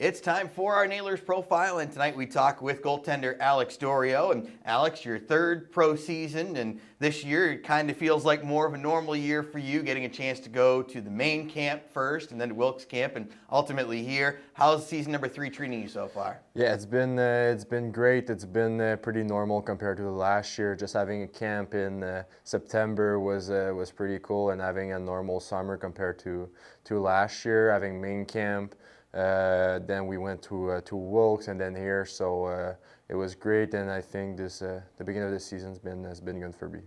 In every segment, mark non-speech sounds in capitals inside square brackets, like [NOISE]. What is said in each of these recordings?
It's time for our Nailers profile, and tonight we talk with goaltender Alex D'Orio. And Alex, your third pro season, and this year it kind of feels like more of a normal year for you, getting a chance to go to the main camp first, and then to Wilkes camp, and ultimately here. How's season number three treating you so far? Yeah, it's been uh, it's been great. It's been uh, pretty normal compared to last year. Just having a camp in uh, September was uh, was pretty cool, and having a normal summer compared to to last year. Having main camp. Uh, then we went to uh, to Wilkes and then here, so uh, it was great. And I think this the beginning of the season's been has been good for me.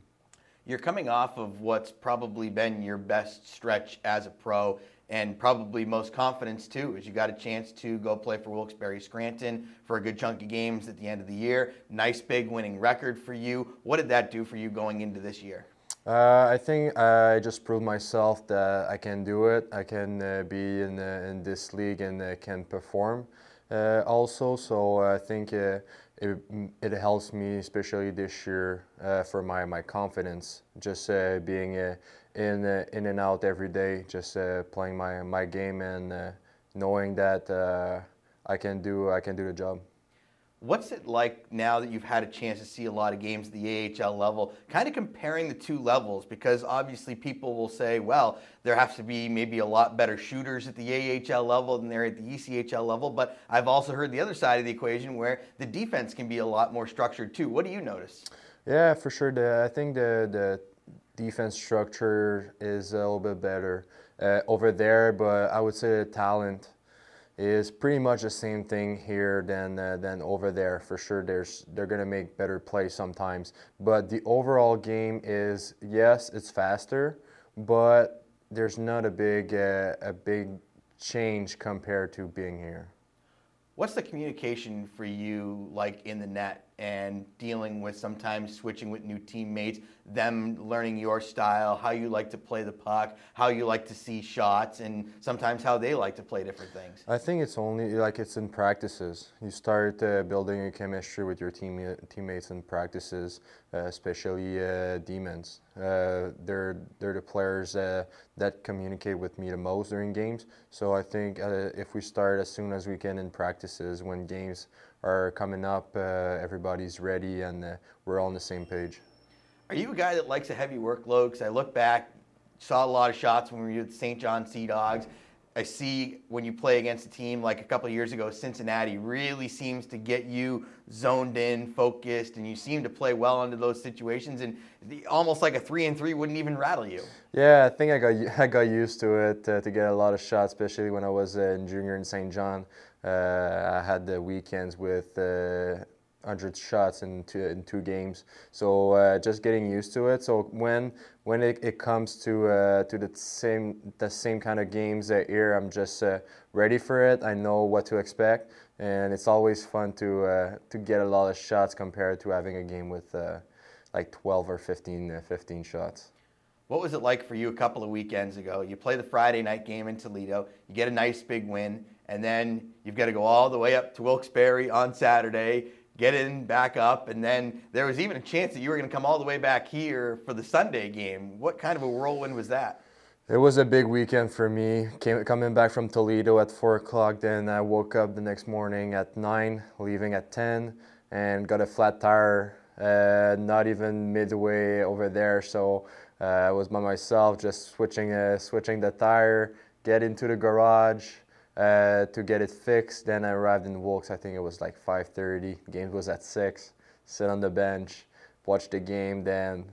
You're coming off of what's probably been your best stretch as a pro, and probably most confidence too, as you got a chance to go play for Wilkes-Barre Scranton for a good chunk of games at the end of the year. Nice big winning record for you. What did that do for you going into this year? Uh, I think I just proved myself that I can do it. I can uh, be in, uh, in this league and uh, can perform uh, also. So I think uh, it, it helps me, especially this year, for my, my confidence. Just being in in and out every day, just playing my my game and knowing that I can do I can do the job. What's it like now that you've had a chance to see a lot of games at the AHL level, kind of comparing the two levels? Because obviously people will say, well, there has to be maybe a lot better shooters at the AHL level than there at the ECHL level. But I've also heard the other side of the equation where the defense can be a lot more structured too. What do you notice? Yeah, for sure. The, I think the, the defense structure is a little bit better uh, over there, but I would say the talent is pretty much the same thing here than uh, than over there for sure. There's they're gonna make better plays sometimes, but the overall game is yes, it's faster, but there's not a big uh, a big change compared to being here. What's the communication for you like in the net and dealing with sometimes switching with new teammates, them learning your style, how you like to play the puck, how you like to see shots, and sometimes how they like to play different things? I think it's only like it's in practices. You start uh, building a chemistry with your team, teammates in practices, uh, especially uh, D-men. Uh, they're they're the players uh, that communicate with me the most during games. So I think uh, if we start as soon as we can in practices, when games are coming up, uh, everybody's ready, and uh, we're all on the same page. Are you a guy that likes a heavy workload? Because I look back, saw a lot of shots when we were with St. John Sea Dogs. I see when you play against a team like a couple years ago, Cincinnati really seems to get you zoned in, focused, and you seem to play well under those situations. And the, almost like a three and three wouldn't even rattle you. Yeah, I think I got [LAUGHS] I got used to it uh, to get a lot of shots, especially when I was uh, in junior in St. John. Uh, I had the weekends with 100 uh, shots in two, in two games. So uh, just getting used to it. So when when it, it comes to uh, to the same the same kind of games uh, here, I'm just uh, ready for it. I know what to expect, and it's always fun to to get a lot of shots compared to having a game with like 12 or 15 15 shots. What was it like for you a couple of weekends ago? You play the Friday night game in Toledo, you get a nice big win, and then you've got to go all the way up to Wilkes-Barre on Saturday, get in back up, and then there was even a chance that you were going to come all the way back here for the Sunday game. What kind of a whirlwind was that? It was a big weekend for me. Came, coming back from Toledo at 4 o'clock, then I woke up the next morning at 9, leaving at 10, and got a flat tire uh, not even midway over there. So uh, I was by myself, just switching, uh, switching the tire, get into the garage, uh, to get it fixed. Then I arrived in Wilkes. I think it was like 5:30. Game was at six. Sit on the bench, watch the game. Then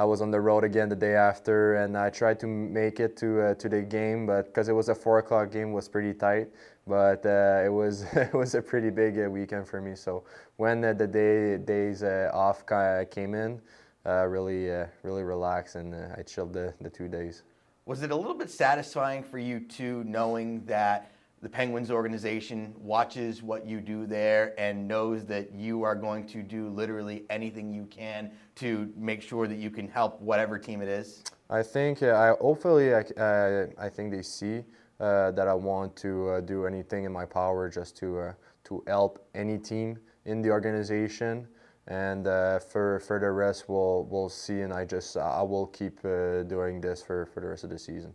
I was on the road again the day after, and I tried to make it to uh, to the game, but because it was a four o'clock game, was pretty tight. But uh, it was [LAUGHS] it was a pretty big uh, weekend for me. So when the day days uh, off came in, really really relaxed and I chilled the, the two days. Was it a little bit satisfying for you too, knowing that the Penguins organization watches what you do there and knows that you are going to do literally anything you can to make sure that you can help whatever team it is? I think, uh, I, hopefully, I, uh, I think they see uh, that I want to uh, do anything in my power just to, uh, to help any team in the organization and uh, for for the rest we'll we'll see and I just I will keep uh, doing this for, for the rest of the season.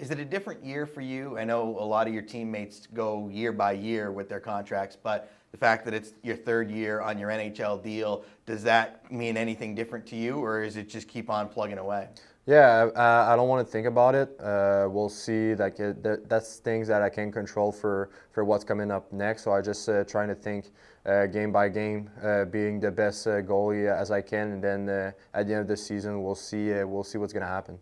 Is it a different year for you? I know a lot of your teammates go year by year with their contracts, but the fact that it's your third year on your NHL deal, does that mean anything different to you, or is it just keep on plugging away? Yeah, I, I don't want to think about it. Uh, we'll see. Like that's things that I can control for for what's coming up next. So I just uh, trying to think uh, game by game, uh, being the best uh, goalie as I can, and then uh, at the end of the season, we'll see. we'll see what's gonna happen.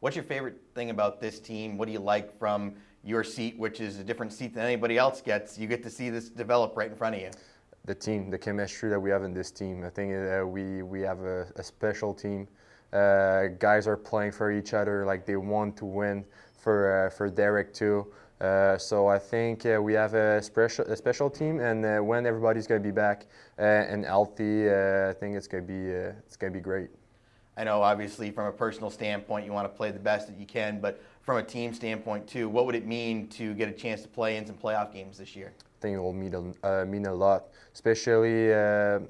What's your favorite thing about this team? What do you like from your seat, which is a different seat than anybody else gets? You get to see this develop right in front of you. The team, the chemistry that we have in this team. I think we we have a, a special team. Uh, guys are playing for each other like they want to win for uh, for Derek too. Uh, so I think uh, we have a special a special team, and uh, when everybody's going to be back uh, and healthy, I think it's going to be it's going to be great. I know, obviously, from a personal standpoint, you want to play the best that you can, but from a team standpoint too, what would it mean to get a chance to play in some playoff games this year? I think it will mean a, mean a lot, especially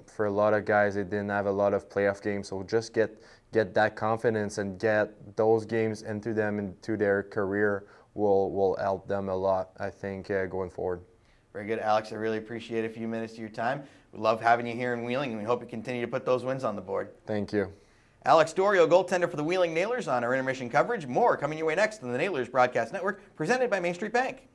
for a lot of guys. that didn't have a lot of playoff games, so just get get that confidence and get those games into them into their career will will help them a lot. I think uh, going forward. Very good, Alex. I really appreciate a few minutes of your time. We love having you here in Wheeling, and we hope you continue to put those wins on the board. Thank you. Alex D'Orio, goaltender for the Wheeling Nailers on our intermission coverage. More coming your way next on the Nailers Broadcast Network, presented by Main Street Bank.